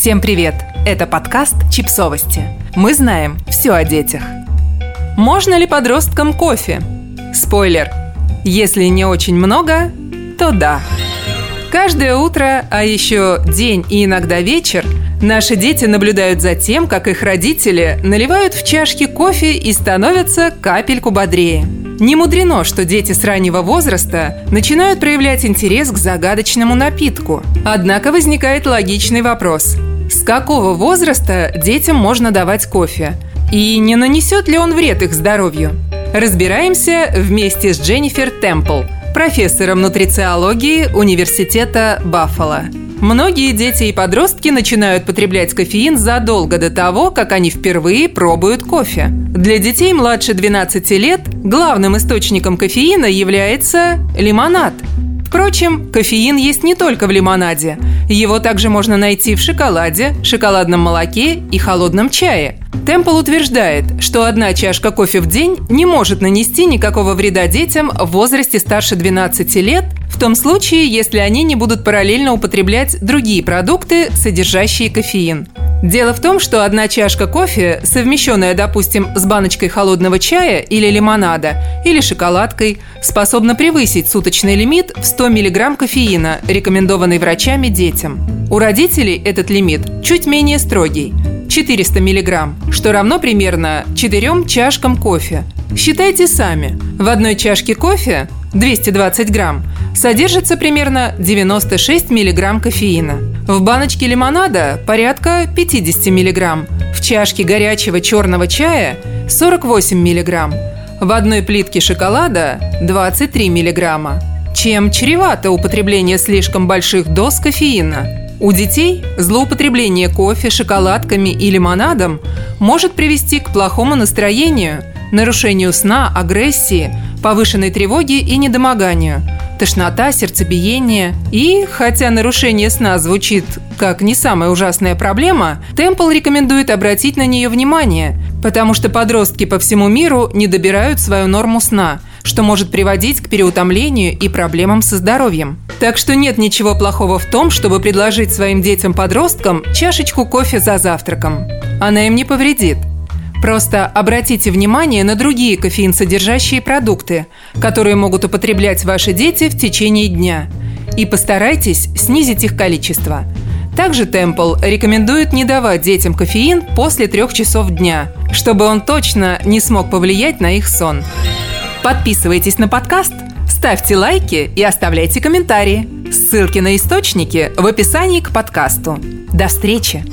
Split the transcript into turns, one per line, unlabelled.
Всем привет! Это подкаст «Чипсовости». Мы знаем все о детях. Можно ли подросткам кофе? Спойлер. Если не очень много, то да. Каждое утро, а еще день и иногда вечер, наши дети наблюдают за тем, как их родители наливают в чашки кофе и становятся капельку бодрее. Не мудрено, что дети с раннего возраста начинают проявлять интерес к загадочному напитку. Однако возникает логичный вопрос. С какого возраста детям можно давать кофе? И не нанесет ли он вред их здоровью? Разбираемся вместе с Дженнифер Темпл – профессором нутрициологии Университета Баффало. Многие дети и подростки начинают потреблять кофеин задолго до того, как они впервые пробуют кофе. Для детей младше 12 лет главным источником кофеина является лимонад – Впрочем, кофеин есть не только в лимонаде. Его также можно найти в шоколаде, шоколадном молоке и холодном чае. Темпл утверждает, что одна чашка кофе в день не может нанести никакого вреда детям в возрасте старше 12 лет, в том случае, если они не будут параллельно употреблять другие продукты, содержащие кофеин. Дело в том, что одна чашка кофе, совмещенная, допустим, с баночкой холодного чая или лимонада, или шоколадкой, способна превысить суточный лимит в 100 мг кофеина, рекомендованный врачами детям. У родителей этот лимит чуть менее строгий – 400 мг, что равно примерно 4 чашкам кофе. Считайте сами. В одной чашке кофе 220 грамм содержится примерно 96 мг кофеина. В баночке лимонада порядка 50 мг. В чашке горячего черного чая 48 мг. В одной плитке шоколада 23 мг. Чем чревато употребление слишком больших доз кофеина? У детей злоупотребление кофе, шоколадками и лимонадом может привести к плохому настроению, нарушению сна, агрессии, повышенной тревоге и недомоганию, тошнота, сердцебиение. И, хотя нарушение сна звучит как не самая ужасная проблема, Темпл рекомендует обратить на нее внимание, потому что подростки по всему миру не добирают свою норму сна, что может приводить к переутомлению и проблемам со здоровьем. Так что нет ничего плохого в том, чтобы предложить своим детям-подросткам чашечку кофе за завтраком. Она им не повредит. Просто обратите внимание на другие кофеин содержащие продукты, которые могут употреблять ваши дети в течение дня. И постарайтесь снизить их количество. Также Темпл рекомендует не давать детям кофеин после трех часов дня, чтобы он точно не смог повлиять на их сон. Подписывайтесь на подкаст, ставьте лайки и оставляйте комментарии. Ссылки на источники в описании к подкасту. До встречи!